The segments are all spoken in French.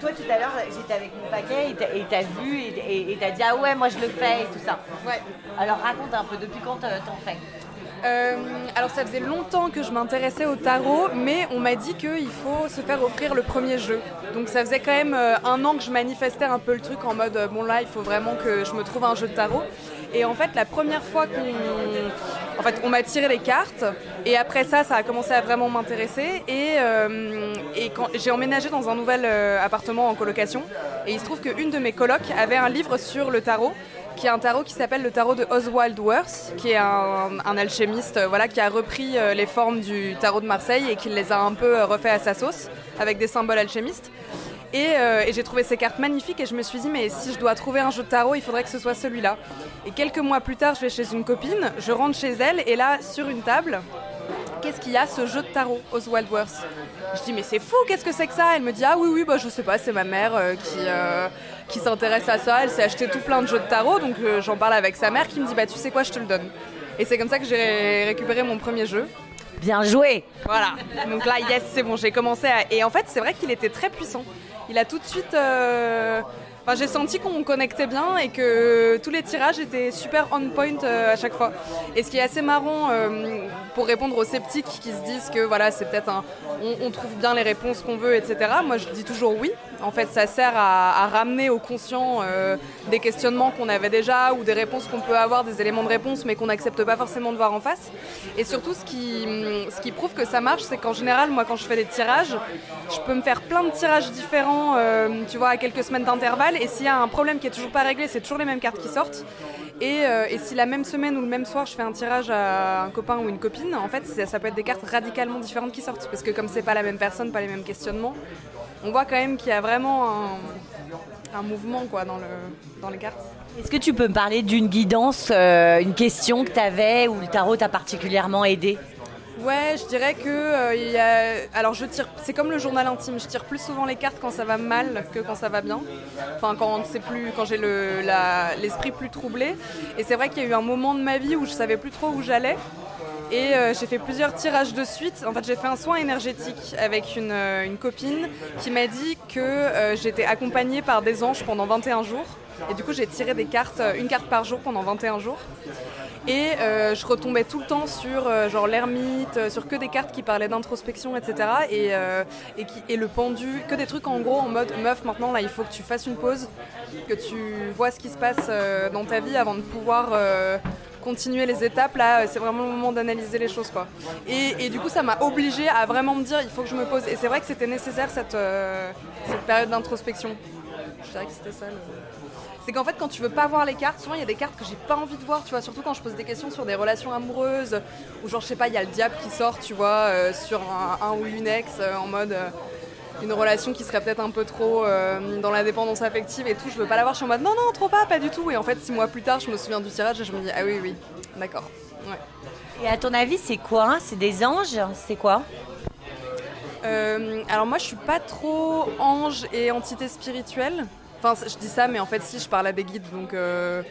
toi tout à l'heure, j'étais avec mon paquet et t'as vu et t'as dit ah ouais, moi je le fais et tout ça. Ouais. Alors raconte un peu, depuis quand t'en fais? Euh, alors ça faisait longtemps que je m'intéressais au tarot, mais on m'a dit qu'il faut se faire offrir le premier jeu. Donc ça faisait quand même euh, un an que je manifestais un peu le truc en mode bon là il faut vraiment que je me trouve un jeu de tarot. Et en fait, la première fois qu'on m'a tiré les cartes, et après ça, ça a commencé à vraiment m'intéresser. Et, euh, j'ai emménagé dans un nouvel euh, appartement en colocation, et il se trouve qu'une de mes colocs avait un livre sur le tarot qui est un tarot qui s'appelle le tarot de Oswald Worth, qui est un, alchimiste euh, voilà, qui a repris les formes du tarot de Marseille et qui les a un peu refait à sa sauce, avec des symboles alchimistes. Euh, et, j'ai trouvé ces cartes magnifiques et je me suis dit, mais si je dois trouver un jeu de tarot, il faudrait que ce soit celui-là. Et quelques mois plus tard, je vais chez une copine, je rentre chez elle et là, sur une table, qu'est-ce qu'il y a ce jeu de tarot, Oswald Worth? Je dis, mais c'est fou, qu'est-ce que c'est que ça? Elle me dit, ah oui, oui, bah, je sais pas, c'est ma mère euh, qui, euh, qui s'intéresse à ça, elle s'est acheté tout plein de jeux de tarot, donc j'en parle avec sa mère qui me dit, bah tu sais quoi, je te le donne. Et c'est comme ça que j'ai récupéré mon premier jeu. Bien joué Voilà, donc là, yes, c'est bon, j'ai commencé à... Et en fait, c'est vrai qu'il était très puissant il a tout de suite. Euh, j'ai senti qu'on connectait bien et que tous les tirages étaient super on point euh, à chaque fois. Et ce qui est assez marrant euh, pour répondre aux sceptiques qui se disent que voilà, c'est peut-être un, on, trouve bien les réponses qu'on veut, etc. Moi, je dis toujours oui. En fait, ça sert à, ramener au conscient euh, des questionnements qu'on avait déjà ou des réponses qu'on peut avoir, des éléments de réponse, mais qu'on n'accepte pas forcément de voir en face. Et surtout, ce qui, prouve que ça marche, c'est qu'en général, moi, quand je fais des tirages, je peux me faire plein de tirages différents, tu vois, à quelques semaines d'intervalle. Et s'il y a un problème qui est toujours pas réglé, c'est toujours les mêmes cartes qui sortent. Euh, et, si la même semaine ou le même soir je fais un tirage à un copain ou une copine, en fait ça, peut être des cartes radicalement différentes qui sortent. Parce que comme c'est pas la même personne, pas les mêmes questionnements, on voit quand même qu'il y a vraiment un, mouvement quoi, dans, le, dans les cartes. Est-ce que tu peux me parler d'une guidance, euh, une question que tu avais où le tarot t'a particulièrement aidé? Ouais, je dirais que euh, il y a... alors je tire, c'est comme le journal intime, je tire plus souvent les cartes quand ça va mal que quand ça va bien. Enfin, quand c'est plus, quand j'ai le, l'esprit plus troublé. Et c'est vrai qu'il y a eu un moment de ma vie où je savais plus trop où j'allais. Et euh, j'ai fait plusieurs tirages de suite. En fait, j'ai fait un soin énergétique avec une, euh, copine qui m'a dit que j'étais accompagnée par des anges pendant 21 jours. Et du coup, j'ai tiré des cartes, une carte par jour pendant 21 jours. Et euh, je retombais tout le temps sur euh, genre l'ermite, euh, sur que des cartes qui parlaient d'introspection, etc. Et, et le pendu, que des trucs en gros en mode meuf, maintenant là il faut que tu fasses une pause, que tu vois ce qui se passe dans ta vie avant de pouvoir continuer les étapes. Là, c'est vraiment le moment d'analyser les choses. quoi. Et, du coup, ça m'a obligé à vraiment me dire il faut que je me pose. Et c'est vrai que c'était nécessaire cette, cette période d'introspection. Je dirais que c'était ça. C'est qu'en fait quand tu veux pas voir les cartes, souvent il y a des cartes que j'ai pas envie de voir, tu vois, surtout quand je pose des questions sur des relations amoureuses, ou genre je sais pas, il y a le diable qui sort, tu vois, euh, sur un, ou une ex, euh, en mode euh, une relation qui serait peut-être un peu trop dans la dépendance affective et tout, je veux pas la voir, je suis en mode non, non, trop pas, pas du tout, et en fait six mois plus tard je me souviens du tirage et je me dis ah oui, oui, d'accord. Et à ton avis c'est quoi C'est des anges? C'est quoi? Alors moi je suis pas trop ange et entité spirituelle. Enfin, je dis ça, mais en fait, si, je parle à des guides, donc euh,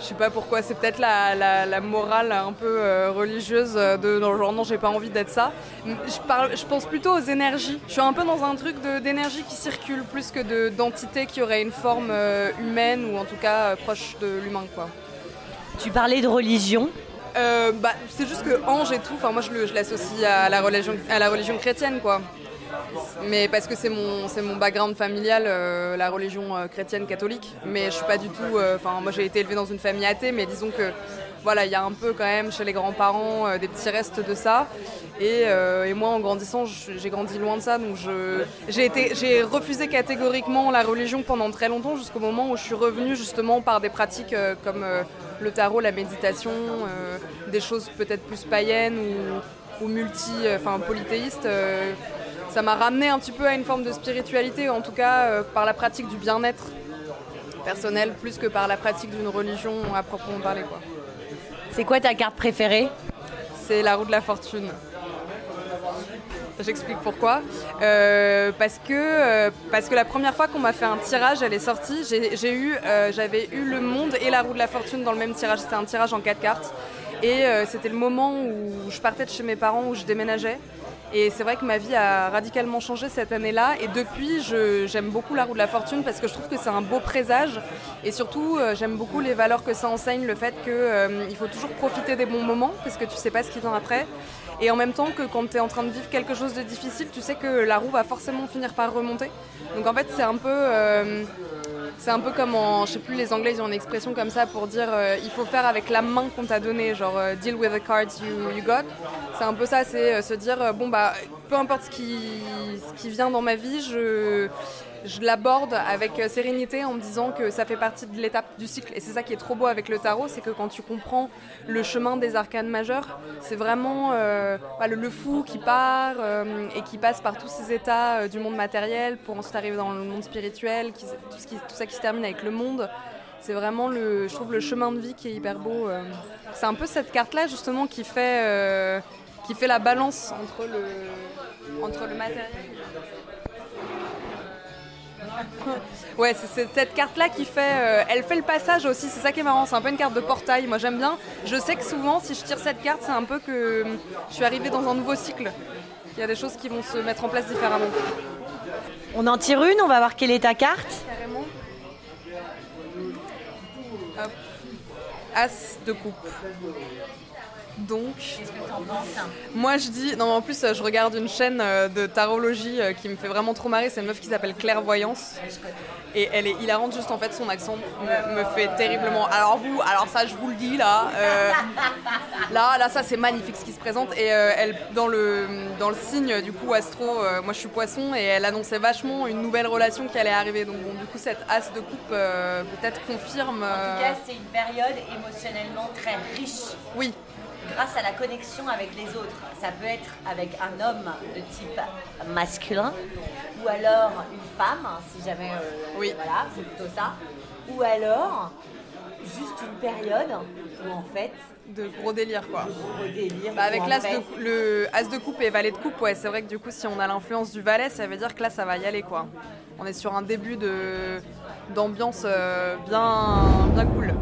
je sais pas pourquoi. C'est peut-être la, morale un peu euh, religieuse de dans le genre non, j'ai pas envie d'être ça. Je, parle, je pense plutôt aux énergies. Je suis un peu dans un truc d'énergie qui circule plus que d'entité qui aurait une forme euh, humaine ou en tout cas proche de l'humain, quoi. Tu parlais de religion. bah, c'est juste que ange et tout, moi je l'associe à la religion à la religion chrétienne quoi mais parce que c'est mon, mon background familial, euh, la religion euh, chrétienne catholique. Mais je suis pas du tout. Euh, enfin, moi j'ai été élevée dans une famille athée, mais disons que voilà, il y a un peu quand même chez les grands-parents des petits restes de ça. Et, et moi, en grandissant, j'ai grandi loin de ça, donc j'ai refusé catégoriquement la religion pendant très longtemps, jusqu'au moment où je suis revenue justement par des pratiques comme le tarot, la méditation, des choses peut-être plus païennes ou, ou multi, enfin polythéistes ça m'a ramené un petit peu à une forme de spiritualité, en tout cas euh, par la pratique du bien-être personnel, plus que par la pratique d'une religion à proprement parler. Quoi. C'est quoi ta carte préférée? C'est la roue de la fortune. J'explique pourquoi. Euh, parce, que, euh, parce que la première fois qu'on m'a fait un tirage, elle est sortie, j'ai, eu, j'avais eu le monde et la roue de la fortune dans le même tirage. C'était un tirage en quatre cartes. Et euh, c'était le moment où je partais de chez mes parents, où je déménageais. Et c'est vrai que ma vie a radicalement changé cette année-là. Et depuis, j'aime beaucoup la roue de la fortune parce que je trouve que c'est un beau présage. Et surtout, euh, j'aime beaucoup les valeurs que ça enseigne, le fait qu'il euh, faut toujours profiter des bons moments parce que tu sais pas ce qui vient après. Et en même temps que quand tu es en train de vivre quelque chose de difficile, tu sais que la roue va forcément finir par remonter. Donc en fait, c'est un peu... Euh, c'est un peu comme en, je sais plus, les Anglais ils ont une expression comme ça pour dire il faut faire avec la main qu'on t'a donnée, genre deal with the cards you, you got. C'est un peu ça, c'est se dire bon bah peu importe ce qui, ce qui vient dans ma vie, je, je l'aborde avec sérénité en me disant que ça fait partie de l'étape du cycle. Et c'est ça qui est trop beau avec le tarot, c'est que quand tu comprends le chemin des arcanes majeurs, c'est vraiment euh, le, fou qui part euh, et qui passe par tous ces états euh, du monde matériel pour ensuite arriver dans le monde spirituel, tout ça qui se termine avec le monde. C'est vraiment, le, je trouve, le chemin de vie qui est hyper beau. C'est un peu cette carte-là, justement, qui fait, qui fait la balance entre le, entre le matériel ouais, c'est cette carte-là qui fait. Euh, elle fait le passage aussi, c'est ça qui est marrant, c'est un peu une carte de portail. Moi j'aime bien. Je sais que souvent, si je tire cette carte, c'est un peu que je suis arrivée dans un nouveau cycle. Il y a des choses qui vont se mettre en place différemment. On en tire une, on va voir quelle est ta carte. Carrément. As de coupe. Donc, moi je dis, non en plus je regarde une chaîne euh, de tarologie euh, qui me fait vraiment trop marrer, c'est une meuf qui s'appelle Clairvoyance. Et elle est hilarante, juste en fait son accent me, fait terriblement. Alors vous, alors ça je vous le dis là, euh, là, là ça c'est magnifique ce qui se présente. Et elle, dans le, dans le signe du coup astro, moi je suis poisson et elle annonçait vachement une nouvelle relation qui allait arriver. Donc bon, du coup cette as de coupe peut-être confirme. En tout cas c'est une période émotionnellement très riche. Oui, grâce à la connexion avec les autres. Ça peut être avec un homme de type masculin, ou alors une femme, si jamais. Euh, oui. Voilà, c'est plutôt ça. Ou alors juste une période où en fait. De gros délire quoi. De gros délire. Bah, avec l'as de, le as de coupe et valet de coupe, ouais, c'est vrai que du coup, si on a l'influence du valet, ça veut dire que là, ça va y aller quoi. On est sur un début de d'ambiance euh, bien, bien cool.